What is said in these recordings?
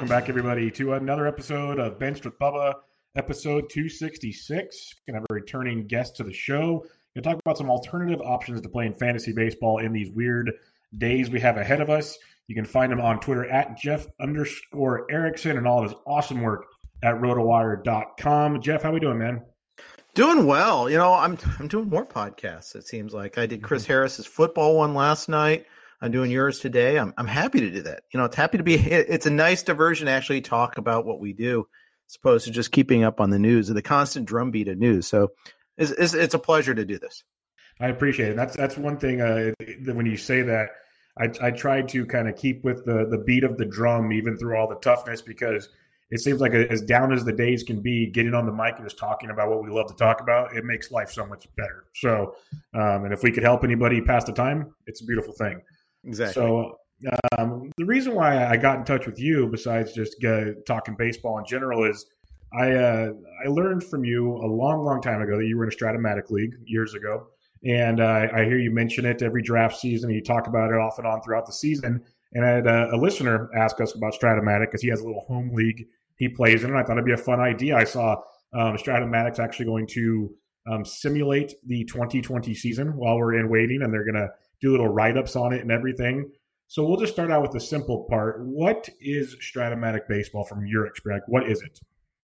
Welcome back, everybody, to another episode of Benched with Bubba, episode 266. Gonna have a returning guest to the show. Gonna talk about some alternative options to playing fantasy baseball in these weird days we have ahead of us. You can find him on Twitter at Jeff underscore Erickson and all of his awesome work at rotowire.com. Jeff, how we doing, man? Doing well. You know, I'm I'm doing more podcasts, it seems like. I did Chris mm-hmm. Harris's football one last night. I'm doing yours today. I'm I'm happy to do that. You know, it's happy to be. It's a nice diversion to actually talk about what we do, as opposed to just keeping up on the news and the constant drumbeat of news. So, it's it's, it's a pleasure to do this. I appreciate it. That's that's one thing. Uh, when you say that, I I try to kind of keep with the the beat of the drum, even through all the toughness, because it seems like as down as the days can be, getting on the mic and just talking about what we love to talk about, it makes life so much better. So, um, and if we could help anybody pass the time, it's a beautiful thing. Exactly. So um, the reason why I got in touch with you, besides just uh, talking baseball in general, is I uh, I learned from you a long, long time ago that you were in a Stratomatic league years ago, and uh, I hear you mention it every draft season. You talk about it off and on throughout the season. And I had a, a listener ask us about Stratomatic because he has a little home league he plays in, and I thought it'd be a fun idea. I saw um, Stratomatic's actually going to um, simulate the 2020 season while we're in waiting, and they're going to do little write ups on it and everything. So we'll just start out with the simple part. What is Stratomatic baseball from your experience? What is it?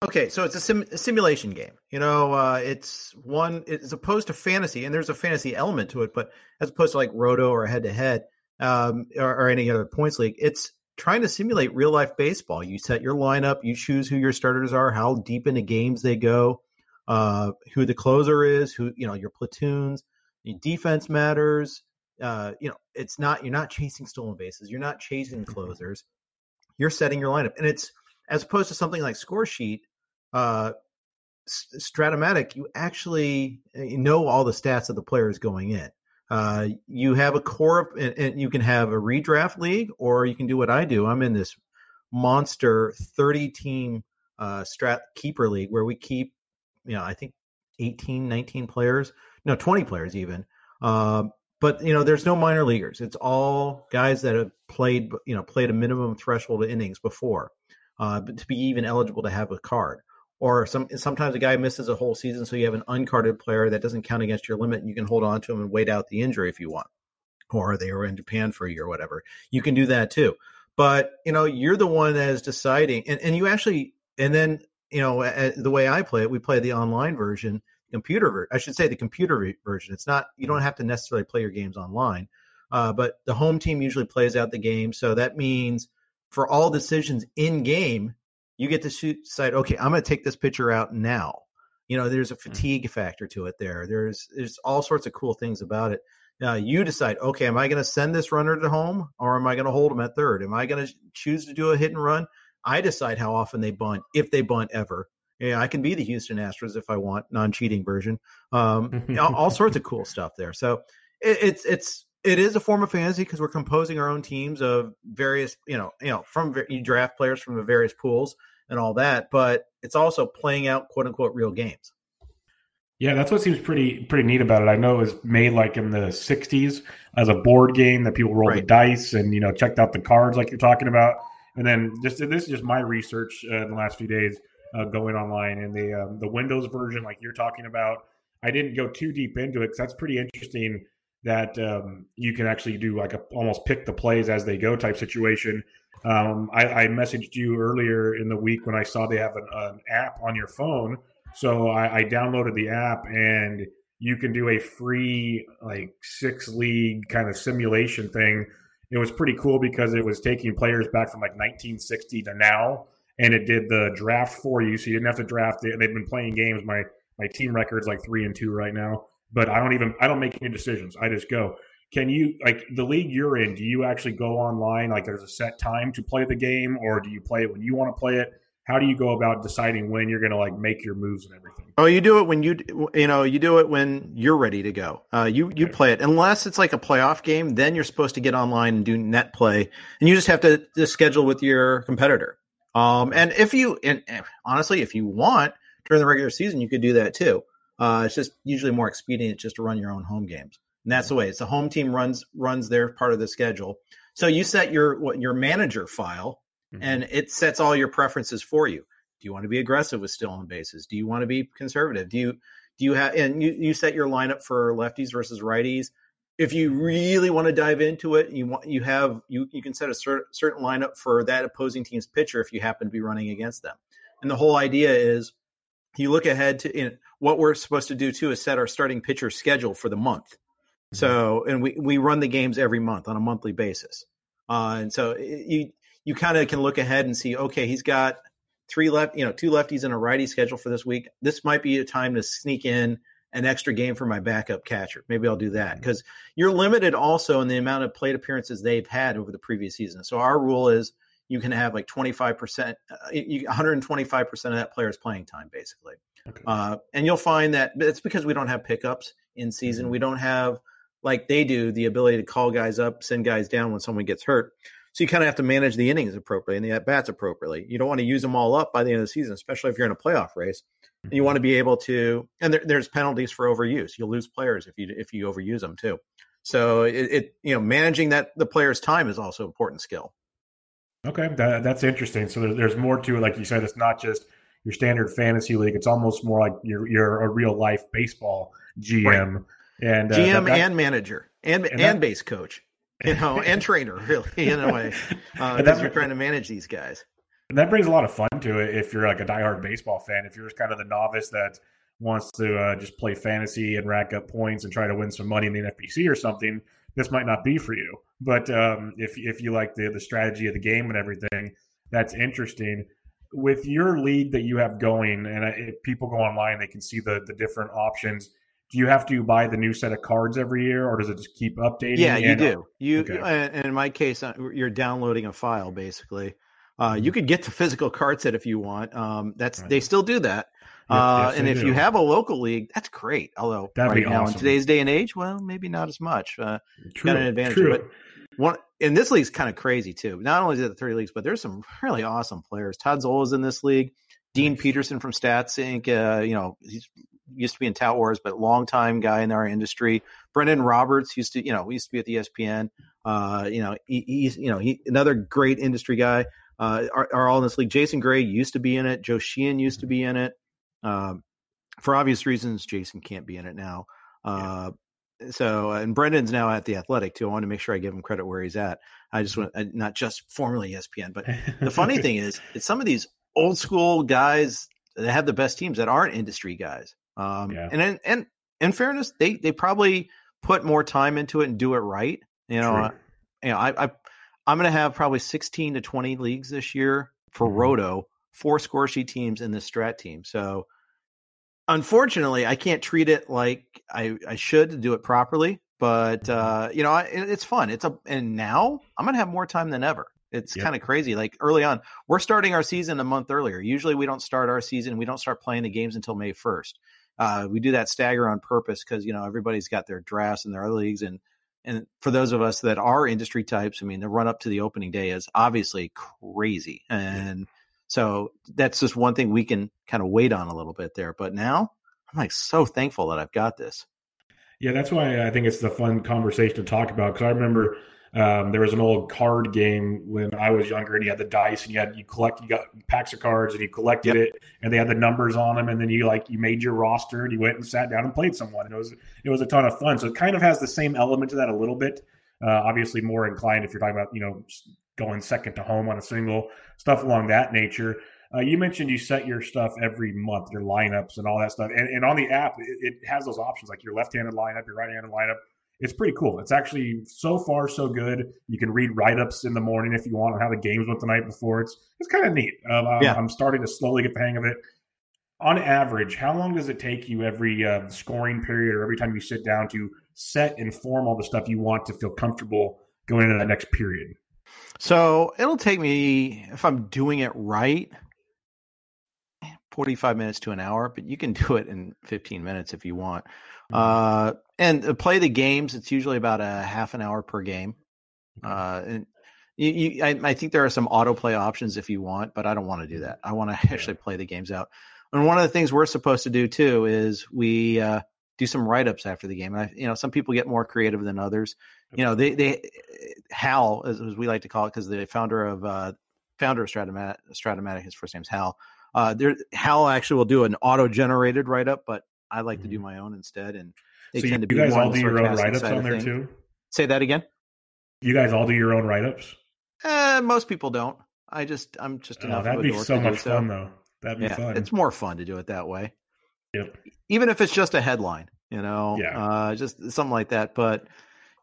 Okay, so it's a, sim- a simulation game. You know, uh, it's one as opposed to fantasy, and there's a fantasy element to it, but as opposed to like Roto or head to head or any other points league, it's trying to simulate real life baseball. You set your lineup, you choose who your starters are, how deep into games they go, uh, who the closer is, who you know your platoons. Your defense matters. Uh, you know, it's not you're not chasing stolen bases, you're not chasing Mm-hmm. closers. You're setting your lineup, and it's as opposed to something like Score Sheet. Uh, Stratomatic, you actually uh, know all the stats of the players going in. Uh, you have a core of, and, and you can have a redraft league, or you can do what I do. I'm in this monster 30 team uh, strat keeper league where we keep, you know, I think 18, 19 players, no, 20 players even. Uh, but you know, there's no minor leaguers. It's all guys that have played, you know, played a minimum threshold of innings before uh, to be even eligible to have a card or some sometimes a guy misses a whole season, so you have an uncarded player that doesn't count against your limit, and you can hold on to him and wait out the injury if you want. Or they were in Japan for a year or whatever. You can do that too. But you know, you're the one that is deciding, and, and you actually, and then you know, the way I play it, we play the online version, computer. Ver- I should say the computer version. It's not you don't have to necessarily play your games online, uh, but the home team usually plays out the game. So that means for all decisions in game, You get to decide, okay, I'm going to take this pitcher out now. You know, there's a mm-hmm. fatigue factor to it there. There's there's all sorts of cool things about it. Now you decide, okay, am I going to send this runner to home or am I going to hold him at third? Am I going to choose to do a hit and run? I decide how often they bunt, if they bunt ever. Yeah, I can be the Houston Astros if I want, non-cheating version. Um, all, all, sorts of cool stuff there. So it, it's it's it is a form of fantasy because we're composing our own teams of various, you know, you know, from you draft players from the various pools and all that, but it's also playing out quote unquote real games. Yeah, that's what seems pretty pretty neat about it. I know it was made like in the '60s as a board game that people rolled right. the dice and you know checked out the cards like you're talking about. And then just this is just my research uh, in the last few days uh, going online and the um, the Windows version like you're talking about. I didn't go too deep into it because that's pretty interesting that um, you can actually do like a almost pick the plays as they go type situation. Um, I, I, messaged you earlier in the week when I saw they have an, an app on your phone so I, I downloaded the app and you can do a free like six league kind of simulation thing. It was pretty cool because it was taking players back from like 1960 to now, and it did the draft for you, so you didn't have to draft it. And they've been playing games. My my team record's like three and two right now, but I don't even I don't make any decisions. I just go. Can you like the league you're in? Do you actually go online? Like, there's a set time to play the game, or do you play it when you want to play it? how do you go about deciding when you're going to like make your moves and everything? Oh, you do it when you you know you do it when you're ready to go. Uh, you you okay. play it unless it's like a playoff game. Then you're supposed to get online and do net play, and you just have to, to schedule with your competitor. Um, and if you and, and honestly, if you want during the regular season, you could do that too. Uh, it's just usually more expedient just to run your own home games, and that's the way. It's the home team runs runs their part of the schedule. So you set your what your manager file mm-hmm. and it sets all your preferences for you. Do you want to be aggressive with stolen bases? Do you want to be conservative? Do you do you have and you, you set your lineup for lefties versus righties? If you really want to dive into it, you want you have you you can set a cer- certain lineup for that opposing team's pitcher if you happen to be running against them. And the whole idea is you look ahead to what we're supposed to do too is set our starting pitcher schedule for the month. Mm-hmm. So, and we, we run the games every month on a monthly basis. Uh, and so you, you kind of can look ahead and see, okay, he's got three left, you know, two lefties and a righty schedule for this week. This might be a time to sneak in an extra game for my backup catcher. Maybe I'll do that because mm-hmm. you're limited also in the amount of plate appearances they've had over the previous season. So our rule is you can have like 25%, uh, 125% of that player's playing time, basically. Okay. Uh, and you'll find that it's because we don't have pickups in season. Mm-hmm. We don't have, like they do, the ability to call guys up, send guys down when someone gets hurt. So you kind of have to manage the innings appropriately and the at bats appropriately. You don't want to use them all up by the end of the season, especially if you're in a playoff race. And you want to be able to, and there, there's penalties for overuse. You'll lose players if you if you overuse them too. So it, it you know managing that the player's time is also important skill. Okay, that, that's interesting. So there's, there's more to it. Like you said, it's not just your standard fantasy league. It's almost more like you're you're a real life baseball GM right. and uh, GM that, and manager and and, and base coach you know, and trainer, really, in a way, because uh, you're trying to manage these guys. And that brings a lot of fun to it if you're like a diehard baseball fan. If you're just kind of the novice that wants to uh, just play fantasy and rack up points and try to win some money in the NFBC or something, this might not be for you. But um, if if you like the the strategy of the game and everything, that's interesting. With your league that you have going, and if people go online, they can see the the different options do you have to buy the new set of cards every year or does it just keep updating yeah you do you okay. and in my case uh, you're downloading a file basically uh, you mm-hmm. could get the physical card set if you want um, that's right. they still do that yep, uh, yes, and if do. you have a local league that's great although That'd right now awesome. in today's day and age well maybe not as much uh, true, got an advantage true. but one and this league's kind of crazy too not only is it the three leagues but there's some really awesome players todd zola's in this league Dean Peterson from Stats Inc. Uh, you know, he's used to be in Tout Wars, but long time guy in our industry. Brendan Roberts used to, you know, we used to be at the ESPN. Uh, you know, he, he's, you know, he another great industry guy. Uh, are, are, all in this league. Jason Grey used to be in it. Joe Sheehan used to be in it. Um, for obvious reasons, Jason can't be in it now. Uh, yeah. So, and Brendan's now at the Athletic too. I want to make sure I give him credit where he's at. I just want uh, not just formerly ESPN, but the funny thing is, it's some of these old school guys that have the best teams that aren't industry guys. Um, yeah. And and in fairness, they they probably put more time into it and do it right. You know, uh, you know, I, I I'm going to have probably 16 to 20 leagues this year for mm-hmm. Roto. four score sheet teams and this strat team. So unfortunately, I can't treat it like I, I should to do it properly. But uh, you know, it, it's fun. It's a and now I'm gonna have more time than ever. It's yep. kind of crazy. Like early on, we're starting our season a month earlier. Usually, we don't start our season. We don't start playing the games until May first. Uh, we do that stagger on purpose because you know everybody's got their drafts and their other leagues, and and for those of us that are industry types, I mean, the run up to the opening day is obviously crazy, and so that's just one thing we can kind of wait on a little bit there. But now I'm like so thankful that I've got this. Yeah, that's why I think it's the fun conversation to talk about. Because I remember um, there was an old card game when I was younger, and you had the dice, and you had you collect, you got packs of cards, and you collected yep. it, and they had the numbers on them, and then you like you made your roster, and you went and sat down and played someone, and it was it was a ton of fun. So it kind of has the same element to that a little bit. Uh, obviously, more inclined if you're talking about you know going second to home on a single stuff along that nature. Uh, you mentioned you set your stuff every month, your lineups and all that stuff. And, and on the app, it, it, has those options like your left handed lineup, your right handed lineup. It's pretty cool. It's actually so far so good. You can read write ups in the morning if you want on how the games went the night before. It's it's kind of neat. Um, I'm, yeah. I'm starting to slowly get the hang of it. On average, how long does it take you every uh, scoring period or every time you sit down to set and form all the stuff you want to feel comfortable going into that next period? So it'll take me, if I'm doing it right, 45 minutes to an hour, but you can do it in 15 minutes if you want. Mm-hmm. Uh, and play the games, it's usually about a half an hour per game. Uh, and you, you I, I, think there are some autoplay options if you want, but I don't want to do that. I want to actually play the games out. And one of the things we're supposed to do too is we uh, do some write ups after the game. And I, you know, some people get more creative than others. You know, they they Hal, as, as we like to call it, because the founder of uh, founder of Stratomatic, Stratomatic, his first name's Hal. Uh, there, Hal actually will do an auto generated write up, but I like mm-hmm. to do mm-hmm. my own instead. And they so tend you, to be you guys all do your own write ups on there too. Say that again. You guys all do your own write ups. Uh, most people don't. I just I'm just oh, enough. Oh, that'd be so much fun though. That'd be yeah, fun. It's more fun to do it that way. Yep. Even if it's just a headline, you know, yeah. uh, just something like that. But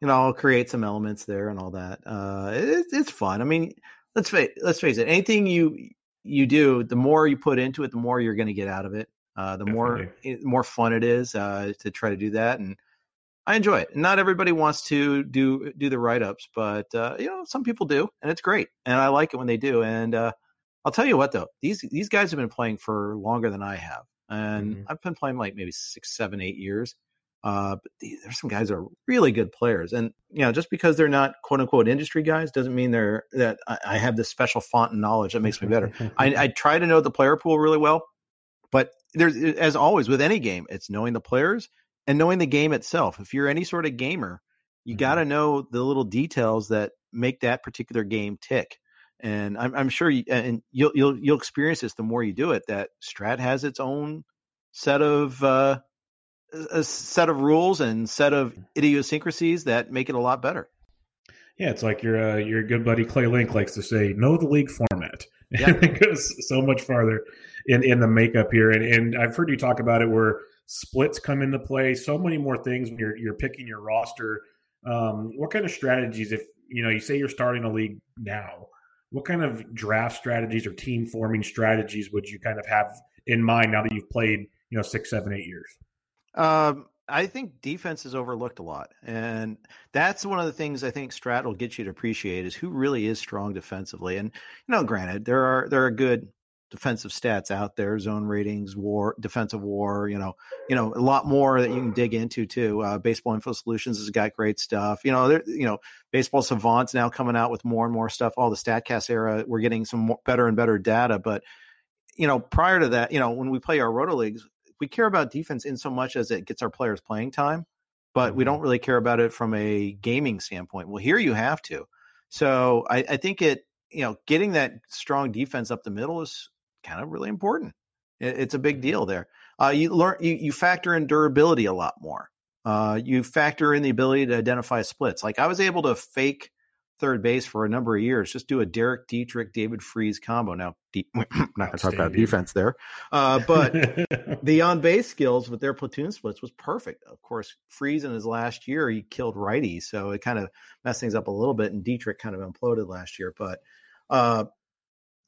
you know, I'll create some elements there and all that. Uh, it, it's fun. I mean, let's face let's face it. Anything you you do, the more you put into it, the more you're going to get out of it. Uh, the more more fun it is uh, to try to do that, and I enjoy it. Not everybody wants to do do the write ups, but uh, you know some people do, and it's great, and I like it when they do. And uh, I'll tell you what, though these these guys have been playing for longer than I have, and mm-hmm. I've been playing like maybe six, seven, eight years. Uh, but there's some guys that are really good players, and you know, just because they're not quote unquote industry guys doesn't mean they're that I, I have this special font and knowledge that makes me better. I, I try to know the player pool really well, but there's as always with any game, it's knowing the players and knowing the game itself. If you're any sort of gamer, you mm-hmm. got to know the little details that make that particular game tick. And I'm, I'm sure, you, and you'll you'll you'll experience this the more you do it. That Strat has its own set of uh, a set of rules and set of idiosyncrasies that make it a lot better. Yeah, it's like your uh, your good buddy Clay Link likes to say, "Know the league format." Yeah. it goes so much farther in in the makeup here, and and I've heard you talk about it where splits come into play. So many more things when you're you're picking your roster. Um, what kind of strategies, if you know, you say you're starting a league now, what kind of draft strategies or team forming strategies would you kind of have in mind now that you've played, you know, six, seven, eight years? Um, I think defense is overlooked a lot, and that's one of the things I think Strat will get you to appreciate is who really is strong defensively. And you know, granted, there are there are good defensive stats out there, zone ratings, war, defensive war. You know, you know a lot more that you can dig into too. Uh, Baseball Info Solutions has got great stuff. You know, you know, Baseball Savant's now coming out with more and more stuff. All the Statcast era, we're getting some more, better and better data, but you know, prior to that, you know, when we play our roto leagues, we care about defense in so much as it gets our players playing time, but we mm-hmm. don't really care about it from a gaming standpoint. Well, here you have to. So I, I think it, you know, getting that strong defense up the middle is kind of really important. It, it's a big deal there. Uh, you learn, you, you factor in durability a lot more. Uh, you factor in the ability to identify splits. Like I was able to fake third base for a number of years. Just do a Derek Dietrich, David Freese combo. Now, de- not going to talk about defense there, uh, but the on base skills with their platoon splits was perfect. Of course, Freese in his last year, he killed righties, so it kind of messed things up a little bit. And Dietrich kind of imploded last year, but uh,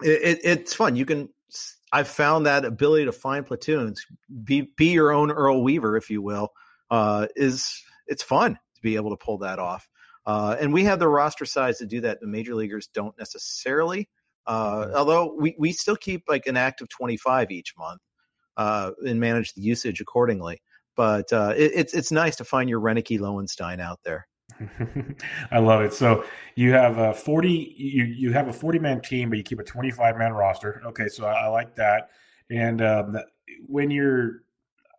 it, it's fun. You can I've found that ability to find platoons, be be your own Earl Weaver, if you will, uh, is it's fun to be able to pull that off. Uh, and we have the roster size to do that. The major leaguers don't necessarily. Uh, mm-hmm. although we, we still keep like an active 25 each month uh, and manage the usage accordingly. But uh, it, it's it's nice to find your Roenicke Lowenstein out there. I love it. So you have a 40 you you have a 40 man team, but you keep a 25 man roster. Okay, so I, I like that. And um, when you're,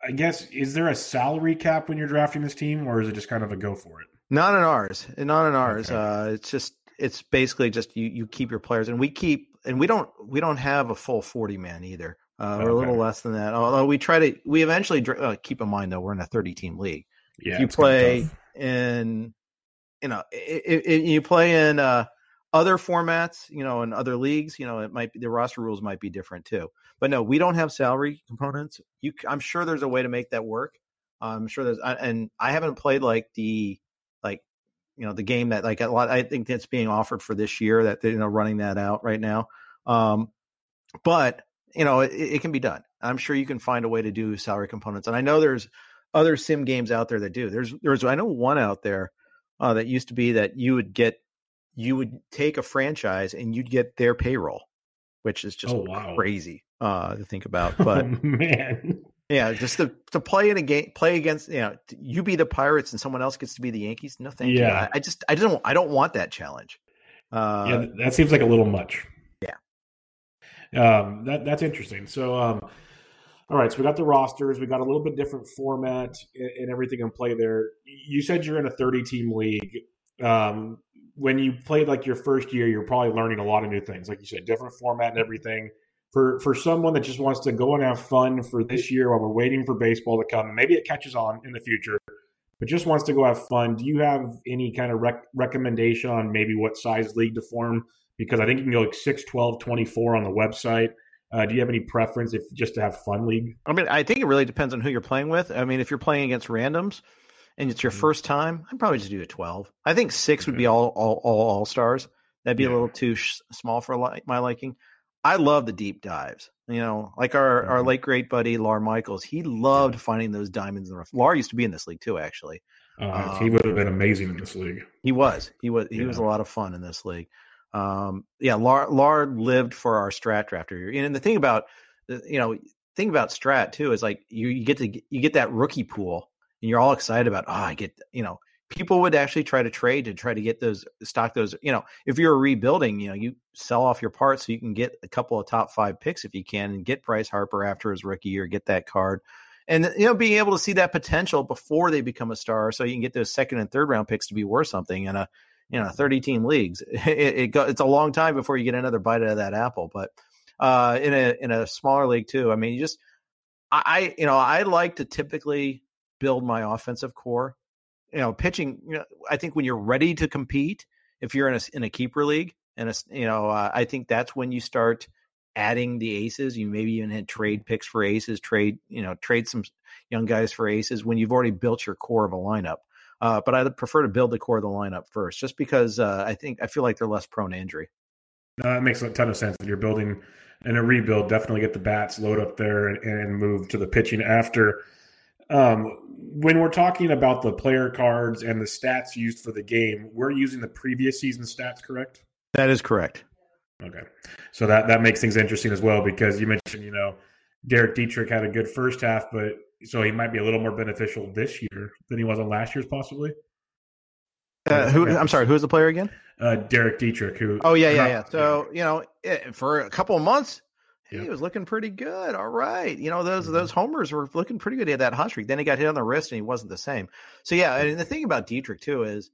I guess, is there a salary cap when you're drafting this team, or is it just kind of a go for it? Not in ours. Not in ours. Okay. Uh, it's just it's basically just you you keep your players, and we keep and we don't we don't have a full 40 man either. Uh, okay. We're a little less than that. Although we try to, we eventually uh, keep in mind though we're in a 30 team league. Yeah, if you play in, you know, if, if you play in uh, other formats, you know, in other leagues, you know, it might be the roster rules might be different too. But no, we don't have salary components. You, I'm sure there's a way to make that work. I'm sure there's, and I haven't played like the, you know, the game that like a lot. I think that's being offered for this year that you know running that out right now. Um, but you know, it, it, can be done. I'm sure you can find a way to do salary components. And I know there's other sim games out there that do. There's there's I know one out there uh, that used to be that you would get you would take a franchise and you'd get their payroll, which is just oh, wow. crazy uh, to think about. But oh, man, yeah, just to to play in a game, play against you know, you be the Pirates and someone else gets to be the Yankees. No, thank yeah. you. I, I just I don't I don't want that challenge. Uh, yeah, that seems like a little much. Yeah, um, that that's interesting. So, um, all right, so we got the rosters. We got a little bit different format and, everything in play there. You said you're in a 30 team league. Um, when you played like your first year, you're probably learning a lot of new things. Like you said, different format and everything. For for someone that just wants to go and have fun for this year while we're waiting for baseball to come, and maybe it catches on in the future, but just wants to go have fun. Do you have any kind of rec- recommendation on maybe what size league to form? because I think you can go like 6, 12, 24 on the website. Uh, do you have any preference if just to have fun league? I mean, I think it really depends on who you're playing with. I mean, if you're playing against randoms and it's your mm-hmm. first time, I'd probably just do a 12. I think six would be all all all, all stars. That'd be yeah. a little too sh- small for li- my liking. I love the deep dives. You know, like our, mm-hmm. our late great buddy Lawr Michaels, he loved finding those diamonds in the rough. Lawr used to be in this league too, actually. Uh, um, he would have been amazing in this league. He was. He was. He yeah. was a lot of fun in this league. Um, yeah, Lawr, lived for our strat drafter. And the thing about, you know, thing about strat too is like you, you get to you get that rookie pool, and you're all excited about. Oh, I get you know people would actually try to trade to try to get those stock those you know if you're rebuilding you know you sell off your parts so you can get a couple of top five picks if you can and get bryce harper after his rookie year get that card. And you know being able to see that potential before they become a star so you can get those second and third round picks to be worth something and a you know 30 team leagues. It, it go, it's a long time before you get another bite out of that apple but uh, in a in a smaller league too i mean you just I, you know i like to typically build my offensive core you know pitching you know i think when you're ready to compete if you're in a in a keeper league and a, you know uh, i think that's when you start adding the aces you maybe even had trade picks for aces trade you know trade some young guys for aces when you've already built your core of a lineup uh, but I prefer to build the core of the lineup first, just because uh, I think I feel like they're less prone to injury. No, that makes a ton of sense. If you're building in a rebuild, definitely get the bats, load up there, and, and move to the pitching after. Um, when we're talking about the player cards and the stats used for the game, we're using the previous season stats, correct? That is correct. Okay, so that that makes things interesting as well because you mentioned, you know, Derek Dietrich had a good first half, but so he might be a little more beneficial this year than he was on last year's, possibly. Uh, who? I'm sorry. Who's the player again? Uh, Derek Dietrich. Who? Oh yeah, yeah, yeah. So you know, eh, for a couple of months, he was looking pretty good. All right, you know those mm-hmm. those homers were looking pretty good. He had that hot streak. Then he got hit on the wrist, and he wasn't the same. So yeah, and the thing about Dietrich too is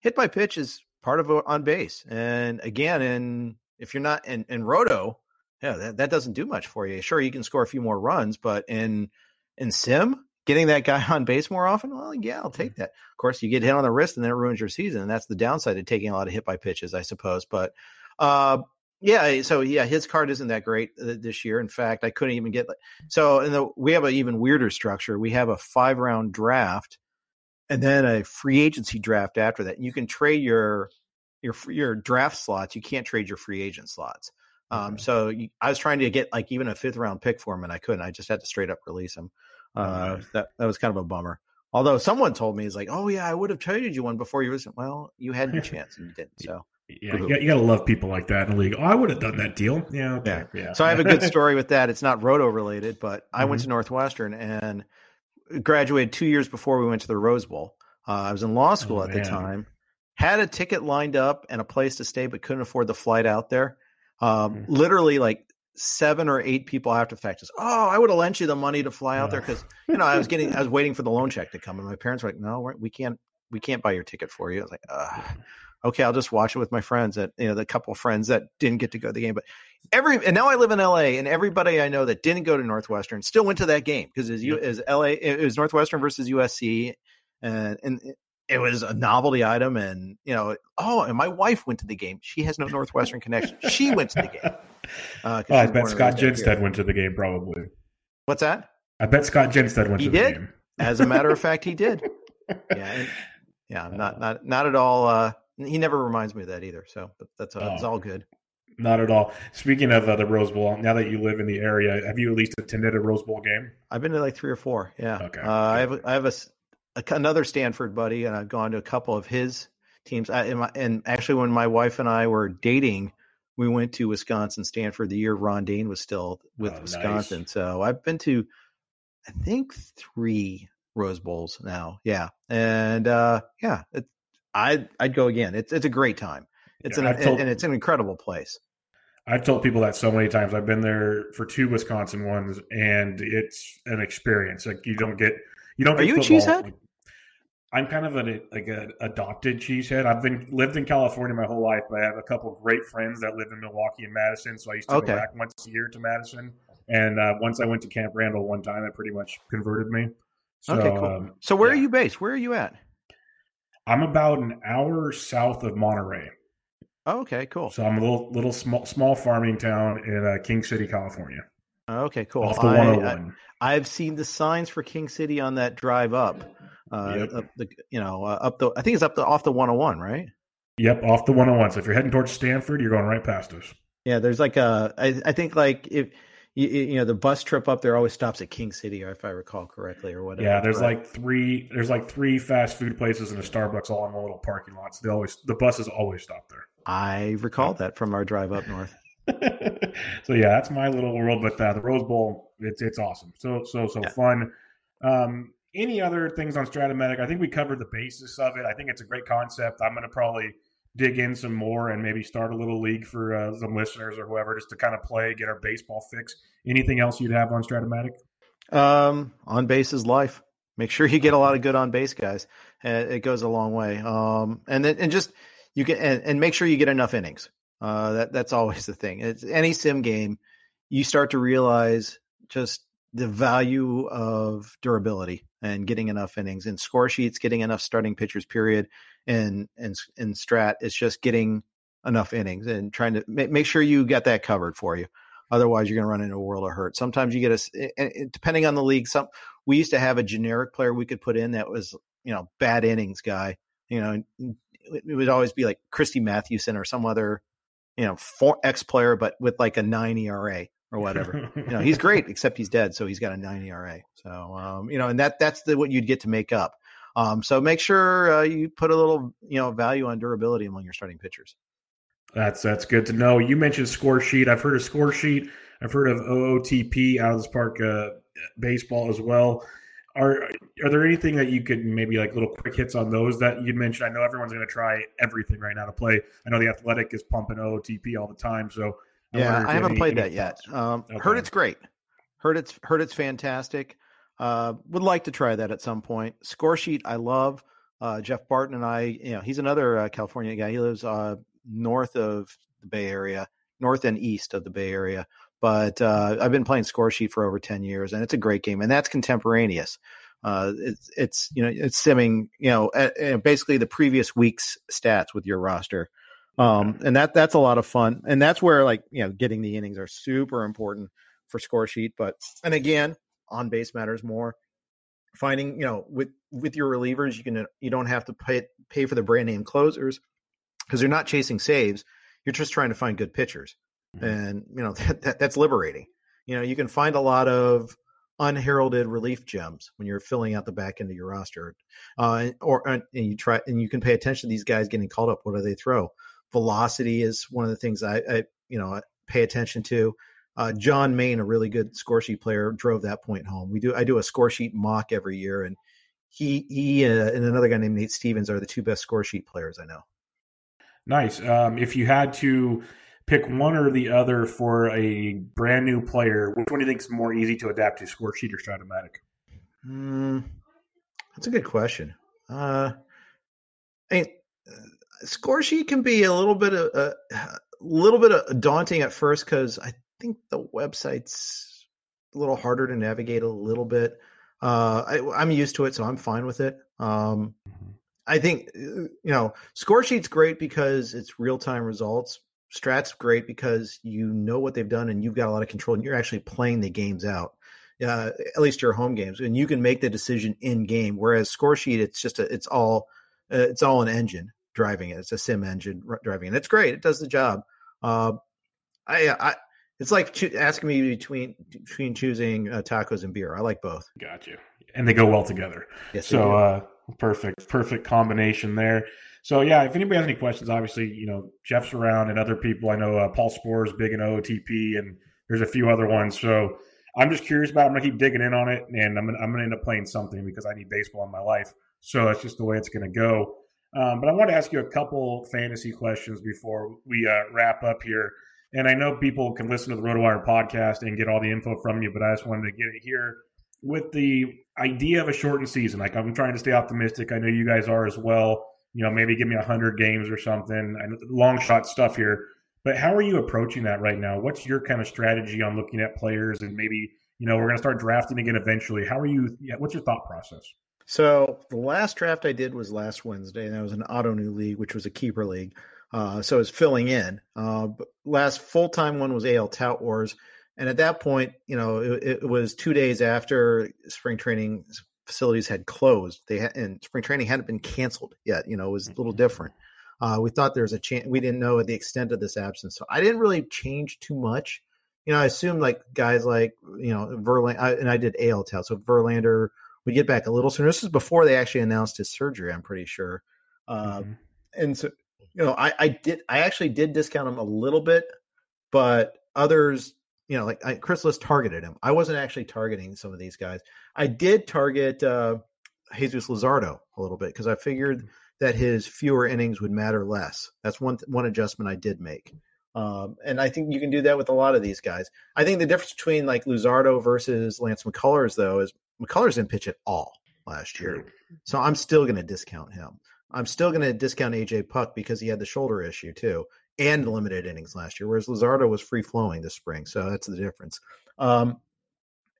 hit by pitch is part of on base. And again, in if you're not in, in roto, yeah, that, that doesn't do much for you. Sure, you can score a few more runs, but in in sim, getting that guy on base more often, well, yeah, I'll take mm-hmm. that. Of course, you get hit on the wrist and then it ruins your season. And that's the downside of taking a lot of hit by pitches, I suppose. But uh, yeah, so yeah, his card isn't that great uh, this year. In fact, I couldn't even get so. And the, we have an even weirder structure. We have a five round draft and then a free agency draft after that. You can trade your your your draft slots. You can't trade your free agent slots. Um, okay. So you, I was trying to get like even a fifth round pick for him, and I couldn't. I just had to straight up release him. Uh, That that was kind of a bummer. Although someone told me, he's like, "Oh yeah, I would have traded you one before you was." Well, you had your chance and you didn't. So yeah, you, got to love people like that in the league. Oh, I would have done that deal. Yeah, okay. yeah, yeah. So I have a good story with that. It's not roto related, but I mm-hmm. went to Northwestern and graduated two years before we went to the Rose Bowl. Uh, I was in law school oh, at man. the time, had a ticket lined up and a place to stay, but couldn't afford the flight out there. Um, mm-hmm. Literally, like seven or eight people after the fact just, oh, I would have lent you the money to fly out there because you know I was getting, I was waiting for the loan check to come, and my parents were like, no, we can't, we can't buy your ticket for you. I was like, Ugh. Okay, I'll just watch it with my friends. That you know, the couple of friends that didn't get to go to the game, but every and now I live in L.A. and everybody I know that didn't go to Northwestern still went to that game because as you as L.A. it was Northwestern versus USC, and and it was a novelty item and you know oh and my wife went to the game she has no northwestern connection she went to the game uh, oh, i bet scott Jenstad went to the game probably what's that i bet scott Jenstad went he to did? the game as a matter of fact he did yeah and, yeah not not not at all uh, he never reminds me of that either so but that's uh, oh, it's all good not at all speaking of uh, the rose bowl now that you live in the area have you at least attended a rose bowl game i've been to like three or four yeah okay uh, i have i have a another Stanford buddy, and I've gone to a couple of his teams. I, and, my, and, actually, when my wife and I were dating, we went to Wisconsin Stanford the year Ron Dayne was still with oh, Wisconsin. Nice. So I've been to, I think, three Rose Bowls now. Yeah, and uh, yeah, it, I I'd go again. It's it's a great time. It's yeah, an told, and it's an incredible place. I've told people that so many times. I've been there for two Wisconsin ones, and it's an experience. Like you don't get you don't. Are you football. a cheesehead? I'm kind of an like an adopted cheesehead. I've been lived in California my whole life, but I have a couple of great friends that live in Milwaukee and Madison. So I used to okay. go back once a year to Madison. And uh, once I went to Camp Randall one time, it pretty much converted me. So, okay, cool. Um, so where yeah. are you based? Where are you at? I'm about an hour south of Monterey. Oh, okay, cool. So I'm a little little small small farming town in uh, King City, California. Okay, cool. Off the 101. I, have seen the signs for King City on that drive up. Uh, yep. up the you know uh, up the I think it's up the off the 101, right? Yep, off the 101. So if you're heading towards Stanford, you're going right past us. Yeah, there's like a I, I think like if you, you, know the bus trip up there always stops at King City, or if I recall correctly, or whatever. Yeah, there's right? like three there's like three fast food places and a Starbucks all in one little parking lot. So they always the buses always stop there. I recall that from our drive up north. so yeah, that's my little world. But uh, the Rose Bowl, it's it's awesome. So so so yeah. fun. Um, any other things on Strat-O-Matic? I think we covered the basis of it. I think it's a great concept. I'm going to probably dig in some more and maybe start a little league for uh, some listeners or whoever just to kind of play, get our baseball fix. Anything else you'd have on Strat-O-Matic? Um, on base is life. Make sure you get a lot of good on base guys. It goes a long way. Um, and then and just you get and, and make sure you get enough innings. Uh, that that's always the thing. It's any sim game. You start to realize just the value of durability and getting enough innings and score sheets, getting enough starting pitchers. Period. And and in strat, it's just getting enough innings and trying to make, make sure you get that covered for you. Otherwise, you're going to run into a world of hurt. Sometimes you get a eh, eh, eh, depending on the league. Some we used to have a generic player we could put in that was you know bad innings guy. You know, it would always be like Christy Mathewson or some other you know, ex player, but with like a nine ERA or whatever. you know, he's great, except he's dead, so he's got a nine ERA. So, um, you know, and that that's the what you'd get to make up. Um, so make sure uh, you put a little, you know, value on durability among your starting pitchers. That's that's good to know. You mentioned score sheet. I've heard of score sheet. I've heard of OOTP out of this park uh, baseball as well. Are are there anything that you could maybe like little quick hits on those that you mentioned? I know everyone's going to try everything right now to play. I know the Athletic is pumping OOTP all the time, so I yeah, I haven't any, played any that yet. Um, okay. Heard it's great. Heard it's heard it's fantastic. Uh, would like to try that at some point. Score sheet, I love. Uh, Jeff Barton and I, you know, he's another uh, California guy. He lives uh, north of the Bay Area, north and east of the Bay Area. But uh, I've been playing score sheet for over ten years, and it's a great game, and that's contemporaneous. Uh, it's, it's you know it's simming you know at, at basically the previous week's stats with your roster, um, and that that's a lot of fun, and that's where like you know getting the innings are super important for score sheet. But and again, on base matters more. Finding you know with with your relievers, you can you don't have to pay pay for the brand name closers because you're not chasing saves. You're just trying to find good pitchers. mm-hmm. and you know that, that, that's liberating. You know, you can find a lot of unheralded relief gems when you're filling out the back end of your roster, uh, or and you try and you can pay attention to these guys getting called up. What do they throw? Velocity is one of the things I, I you know pay attention to. Uh, John Main, a really good score sheet player, drove that point home. We do I do a score sheet mock every year, and he he uh, and another guy named Nate Stevens are the two best score sheet players I know. Nice. Um, if you had to pick one or the other for a brand new player, which one do you think is more easy to adapt to, score sheet or Stratomatic? Mm, that's a good question. Uh, I mean, score sheet can be a little bit of a, a little bit of daunting at first because I think the website's a little harder to navigate a little bit. Uh, I, am used to it, so I'm fine with it. Um, mm-hmm. I think uh, you know score sheet's great because it's real time results. Strat's great because you know what they've done and you've got a lot of control and you're actually playing the games out. Uh, at least your home games, and you can make the decision in game. Whereas score sheet, it's just a, it's all uh, it's all an engine driving it. It's a sim engine driving it. It's great. It does the job. Uh, I, I it's like cho- asking me between between choosing uh, tacos and beer. I like both. Got you, and they go well together. Yes, so uh, perfect, perfect combination there. So yeah, if anybody has any questions, obviously you know Jeff's around and other people. I know uh, Paul Sporer is big in OOTP, and there's a few other ones. So I'm just curious about. It. I'm gonna keep digging in on it, and I'm gonna, I'm gonna end up playing something because I need baseball in my life. So that's just the way it's gonna go. Um, but I want to ask you a couple fantasy questions before we uh, wrap up here. And I know people can listen to the RotoWire podcast and get all the info from you, but I just wanted to get it here with the idea of a shortened season. Like I'm trying to stay optimistic. I know you guys are as well. You know, maybe give me hundred games or something. Long shot stuff here. But how are you approaching that right now? What's your kind of strategy on looking at players and maybe you know we're going to start drafting again eventually? How are you? What's your thought process? So the last draft I did was last Wednesday, and that was an auto new league, which was a keeper league. Uh, so it's filling in. Uh, last full time one was AL Tout Wars, and at that point, you know, it, it, was two days after spring training facilities had closed. They had, and spring training hadn't been canceled yet. You know, it was a little mm-hmm. different. Uh, we thought there was a chance. We didn't know the extent of this absence, so I didn't really change too much. You know, I assumed like guys like you know Verlander, and I did AL Tout, so Verlander would get back a little sooner. This is before they actually announced his surgery. I'm pretty sure. Uh, mm-hmm. And so you know, I, I did, I actually did discount him a little bit, but others, you know, like I, Chris Liss targeted him. I wasn't actually targeting some of these guys. I did target uh, Jesus Luzardo a little bit because I figured mm-hmm. that his fewer innings would matter less. That's one one adjustment I did make. Um, and I think you can do that with a lot of these guys. I think the difference between like Luzardo versus Lance McCullers, though, is McCullers didn't pitch at all last year. So I'm still going to discount him. I'm still going to discount AJ Puk because he had the shoulder issue too and limited innings last year, whereas Luzardo was free flowing this spring. So that's the difference. Um,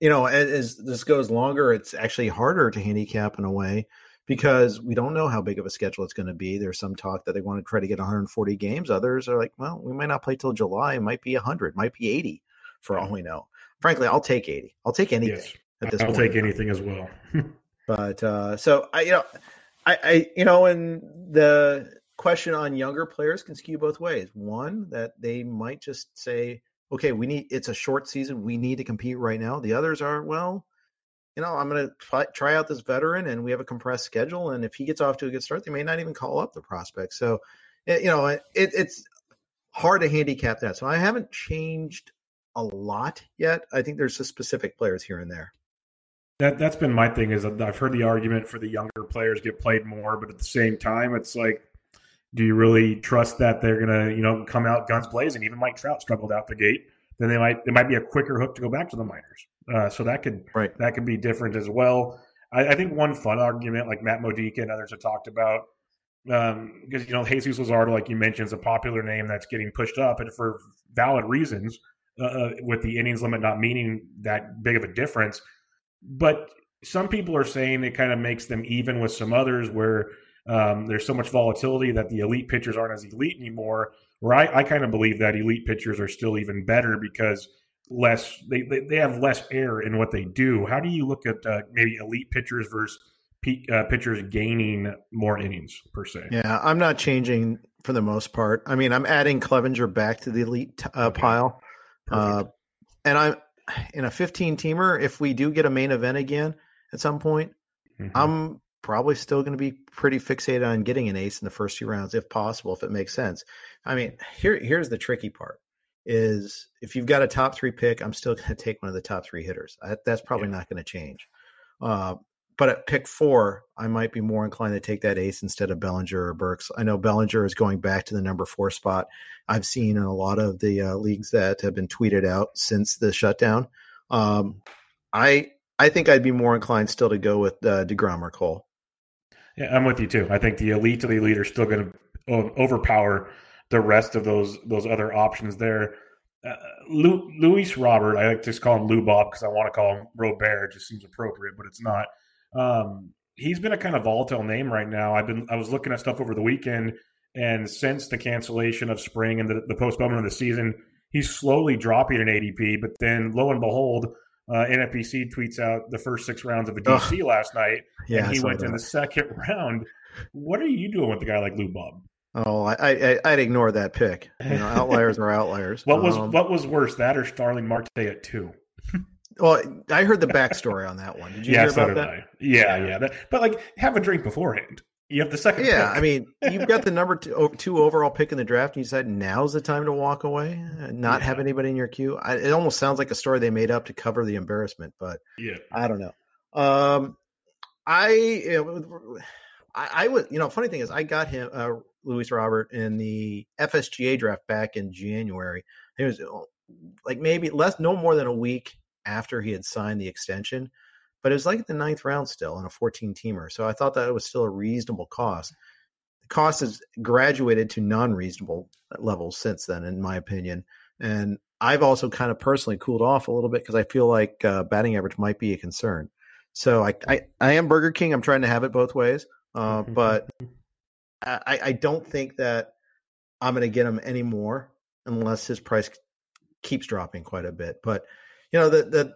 you know, as, as, this goes longer, it's actually harder to handicap in a way because we don't know how big of a schedule it's going to be. There's some talk that they want to try to get 140 games. Others are like, well, we might not play till July. It might be 100, might be 80 for all we know. Frankly, I'll take 80. I'll take anything yes. At this I'll point. take anything as well. but uh, so I, you know, I, I, you know, and the question on younger players can skew both ways. One, that they might just say, okay, we need, it's a short season. We need to compete right now. The others are, well, you know, I'm going to try out this veteran and we have a compressed schedule. And if he gets off to a good start, they may not even call up the prospect. So, you know, it, it's hard to handicap that. So I haven't changed a lot yet. I think there's just specific players here and there. That that's been my thing is I've heard the argument for the younger players get played more, but at the same time, it's like, do you really trust that they're gonna you know come out guns blazing? Even Mike Trout struggled out the gate. Then they might it might be a quicker hook to go back to the minors. Uh, so that could right. that could be different as well. I, I, think one fun argument, like Matt Modica and others have talked about, um, because you know Jesus Luzardo, like you mentioned, is a popular name that's getting pushed up, and for valid reasons, uh, uh with the innings limit not meaning that big of a difference but some people are saying it kind of makes them even with some others where um, there's so much volatility that the elite pitchers aren't as elite anymore. Where I, I kind of believe that elite pitchers are still even better because less they, they, they have less air in what they do. How do you look at uh, maybe elite pitchers versus uh, pitchers gaining more innings per se? Yeah, I'm not changing for the most part. I mean, I'm adding Clevinger back to the elite uh, pile, uh, and I'm in a 15 teamer. If we do get a main event again at some point, Mhm. I'm probably still going to be pretty fixated on getting an ace in the first two rounds, if possible, if it makes sense. I mean, here here's the tricky part: is if you've got a top three pick, I'm still going to take one of the top three hitters. I, that's probably not going to change. Uh, but at pick four, I might be more inclined to take that ace instead of Bellinger or Burks. I know Bellinger is going back to the number four spot. I've seen in a lot of the uh, leagues that have been tweeted out since the shutdown. Um, I I think I'd be more inclined still to go with uh, deGrom or Cole. Yeah, I'm with you too. I think the elite of the elite are still going to overpower the rest of those those other options there. Uh, Lu, Luis Robert, I like to just call him Lou Bob because I want to call him Robert. It just seems appropriate, but it's not. Um, he's been a kind of volatile name right now. I've been I was looking at stuff over the weekend, and since the cancellation of spring and the, the postponement of the season, he's slowly dropping an ADP. But then, lo and behold, uh, NFPC tweets out the first six rounds of a DC last night Yeah, and he went in the second round. What are you doing with a guy like Lou Bob? Oh, I, I I'd ignore that pick. You know, outliers are outliers. What was Um, what was worse, that or Starling Marte at two? Well, I heard the backstory on that one. Did you yeah, hear so about that? I. Yeah, yeah. That- but like, have a drink beforehand. You have the second. Yeah, pick. I mean, you've got the number two, two, overall pick in the draft, and you decide now's the time to walk away, and not Yeah. have anybody in your queue. I, it almost sounds like a story they made up to cover the embarrassment, but yeah. I don't know. Um, I, I, I would, you know, funny thing is, I got him, uh, Luis Robert, in the FSGA draft back in January. It was like maybe less, no more than a week after he had signed the extension, but it was like the ninth round still in a 14 teamer. So I thought that it was still a reasonable cost. The cost has graduated to non reasonable levels since then, in my opinion. And I've also kind of personally cooled off a little bit because I feel like uh, batting average might be a concern. So I, I, I am Burger King. I'm trying to have it both ways, uh, but I, I don't think that I'm going to get him anymore unless his price keeps dropping quite a bit. But you know the the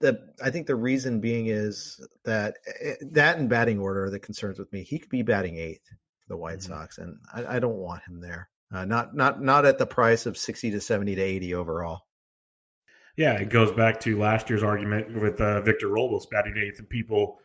the I think the reason being is that eh, that and batting order are the concerns with me. He could be batting eighth for the White Mhm. Sox, and I, I don't want him there. Uh, not not not at the price of sixty to seventy to eighty overall. Yeah, it goes back to last year's argument with uh, Victor Robles batting eighth and people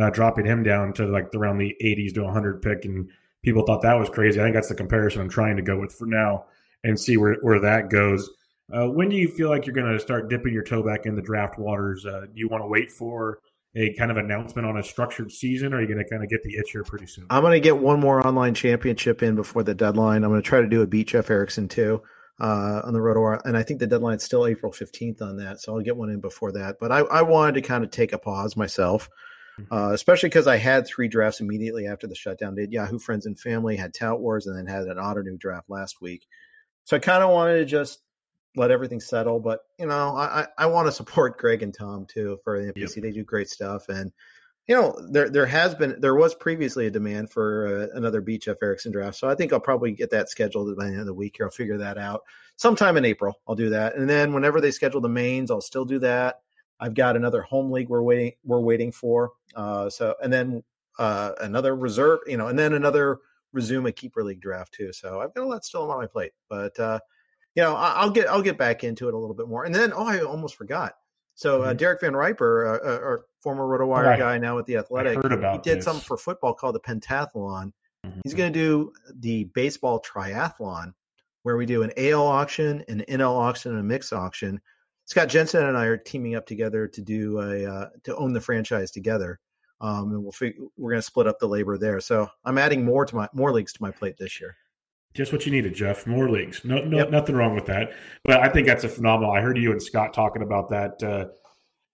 uh, dropping him down to like around the 80s to 100 pick, and people thought that was crazy. I think that's the comparison I'm trying to go with for now and see where, where that goes. Uh, when do you feel like you're going to start dipping your toe back in the draft waters? Uh, do you want to wait for a kind of announcement on a structured season, or are you going to kind of get the itch here pretty soon? I'm going to get one more online championship in before the deadline. I'm going to try to do a beat Jeff Erickson too uh, on the Roto, and I think the deadline's still April 15th on that, so I'll get one in before that. But I, I wanted to kind of take a pause myself, uh, especially because I had three drafts immediately after the shutdown. Did Yahoo Friends and Family, had Tout Wars, and then had an Ottoneu draft last week. So I kind of wanted to just let everything settle. But you know, I, I, I want to support Greg and Tom too for the NFPC. Yep. They do great stuff, and you know, there there has been there was previously a demand for uh, another beat Jeff Erickson draft, so I think I'll probably get that scheduled by the end of the week here. I'll figure that out sometime in April. I'll do that, and then whenever they schedule the mains, I'll still do that. I've got another home league we're waiting we're waiting for. Uh, so and then uh, another reserve, you know, and then another resume a keeper league draft too. So I've got a lot still on my plate, but uh, you know, I, I'll get I'll get back into it a little bit more. And then oh, I almost forgot. So uh, Mhm. Derek Van Riper, uh, uh, our former RotoWire Right. guy, now with the Athletic, he did this. something for football called the Pentathlon. Mhm. He's going to do the baseball triathlon, where we do an AL auction, an NL auction, and a mix auction. Scott Jenstad and I are teaming up together to do a uh, to own the franchise together, um, and we'll fig- we're going to split up the labor there. So I'm adding more to my more leagues to my plate this year. Just what you needed, Jeff. More leagues. No, no, Yep. nothing wrong with that. But I think that's a phenomenal. I heard you and Scott talking about that. Uh,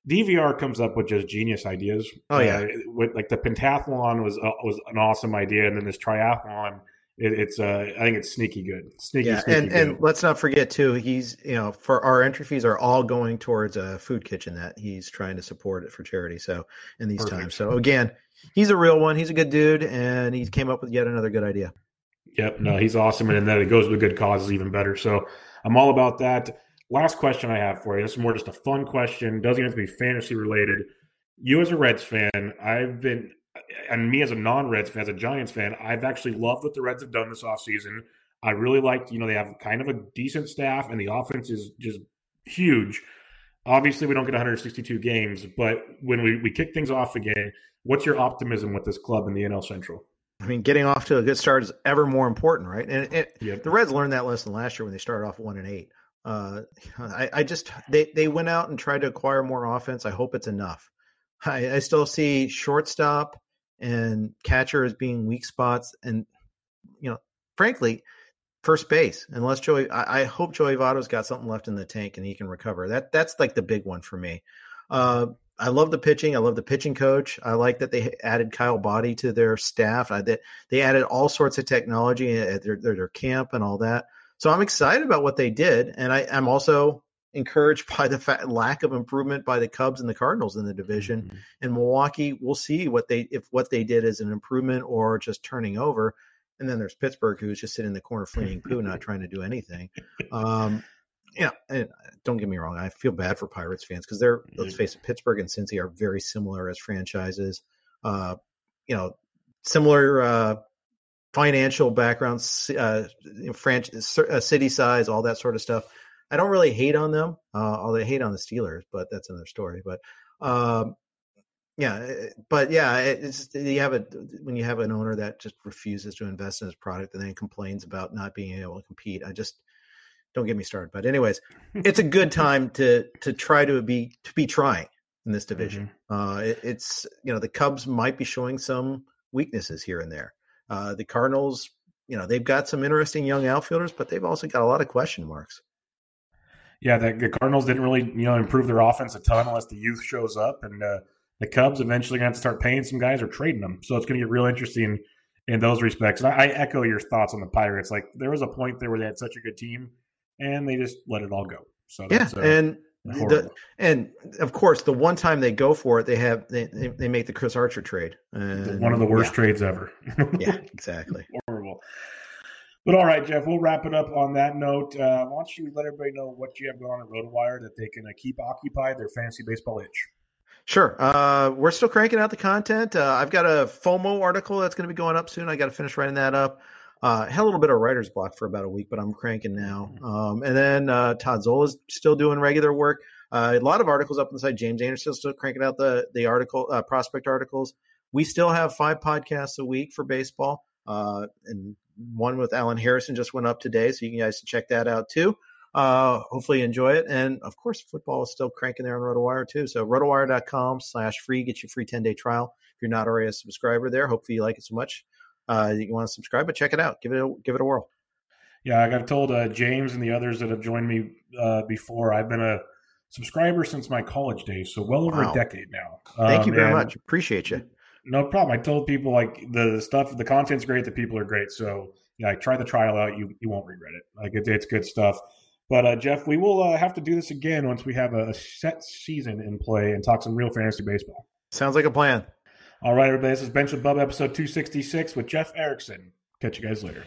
DVR comes up with just genius ideas. Oh, yeah. Uh, with like the pentathlon was uh, was an awesome idea, and then this triathlon, it, it's uh, I think it's sneaky good. Sneaky, Yeah, sneaky and good. and let's not forget too. He's you know for our entry fees are all going towards a food kitchen that he's trying to support it for charity. So in these Perfect. times, so again, he's a real one. He's a good dude, and he came up with yet another good idea. Yep, no, he's awesome, and then it goes with good causes even better. So I'm all about that. Last question I have for you. This is more just a fun question. Doesn't have to be fantasy related. You as a Reds fan, I've been and me as a non-Reds fan, as a Giants fan, I've actually loved what the Reds have done this offseason. I really liked, you know, they have kind of a decent staff and the offense is just huge. Obviously, we don't get 162 games, but when we, we kick things off again, what's your optimism with this club in the NL Central? I mean, getting off to a good start is ever more important, right? And it, yep. the Reds learned that lesson last year when they started off one and eight. Uh, I, I, just they they went out and tried to acquire more offense. I hope it's enough. I, I still see shortstop and catcher as being weak spots, and you know, frankly, first base. Unless Joey, I, I hope Joey Votto's got something left in the tank and he can recover. That that's like the big one for me. Uh, I love the pitching. I love the pitching coach. I like that they added Kyle Boddy to their staff. I, that they added all sorts of technology at their, their, their camp and all that. So I'm excited about what they did, and I, am also encouraged by the fact, lack of improvement by the Cubs and the Cardinals in the division. Mm-hmm. And Milwaukee, we'll see what they if what they did is an improvement or just turning over. And then there's Pittsburgh, who's just sitting in the corner flinging poo, not trying to do anything. Um, yeah, and don't get me wrong, I feel bad for Pirates fans because they're let's mm-hmm. face it, Pittsburgh and Cincy are very similar as franchises. Uh, you know, similar uh, financial backgrounds, uh, you know, uh, city size, all that sort of stuff. I don't really hate on them, uh, although I hate on the Steelers, but that's another story. But um, yeah, eh, but yeah, it's you have a when you have an owner that just refuses to invest in his product and then complains about not being able to compete. I just don't get me started. But anyways, it's a good time to to try to be to be trying in this division. Mm-hmm. Uh, it, it's you know the Cubs might be showing some weaknesses here and there. Uh, the Cardinals, you know, they've got some interesting young outfielders, but they've also got a lot of question marks. Yeah, the, the Cardinals didn't really you know improve their offense a ton unless the youth shows up, and uh, the Cubs eventually going to have to start paying some guys or trading them. So it's going to get real interesting in those respects. And I, I echo your thoughts on the Pirates. Like there was a point there where they had such a good team and they just let it all go. So yeah, uh, and the, and of course the one time they go for it, they have they they, they make the Chris Archer trade. And, one of the worst yeah. trades ever. yeah, exactly. Horrible. But all right, Jeff, we'll wrap it up on that note. Uh, why don't you let everybody know what you have going on at RotoWire that they can uh, keep occupied their fantasy baseball itch? Sure. Uh, we're still cranking out the content. Uh, I've got a FOMO article that's going to be going up soon. I got to finish writing that up. Uh, had a little bit of writer's block for about a week, but I'm cranking now. Mm-hmm. Um, and then uh, Todd is still doing regular work. Uh, a lot of articles up inside. James Anderson still cranking out the the article uh, prospect articles. We still have five podcasts a week for baseball, uh, and one with Alan Harrison just went up today, so you guys can check that out too. Uh, hopefully you enjoy it. And of course, football is still cranking there on RotoWire too. So rotowire.com slash free, get your free 10 day trial. If you're not already a subscriber there, hopefully you like it so much uh, you want to subscribe, but check it out. Give it a, give it a whirl. Yeah, I've told uh, James and the others that have joined me uh, before. I've been a subscriber since my college days, so well over wow. a decade now. Thank um, you very much. Appreciate you. No problem. I told people like the stuff, the content's great, the people are great. So yeah, try the trial out. You you won't regret it. Like it's, it's good stuff. But uh, Jeff, we will uh, have to do this again once we have a, a set season in play and talk some real fantasy baseball. Sounds like a plan. All right, everybody. This is Bench with Bub, episode 266 with Jeff Erickson. Catch you guys later.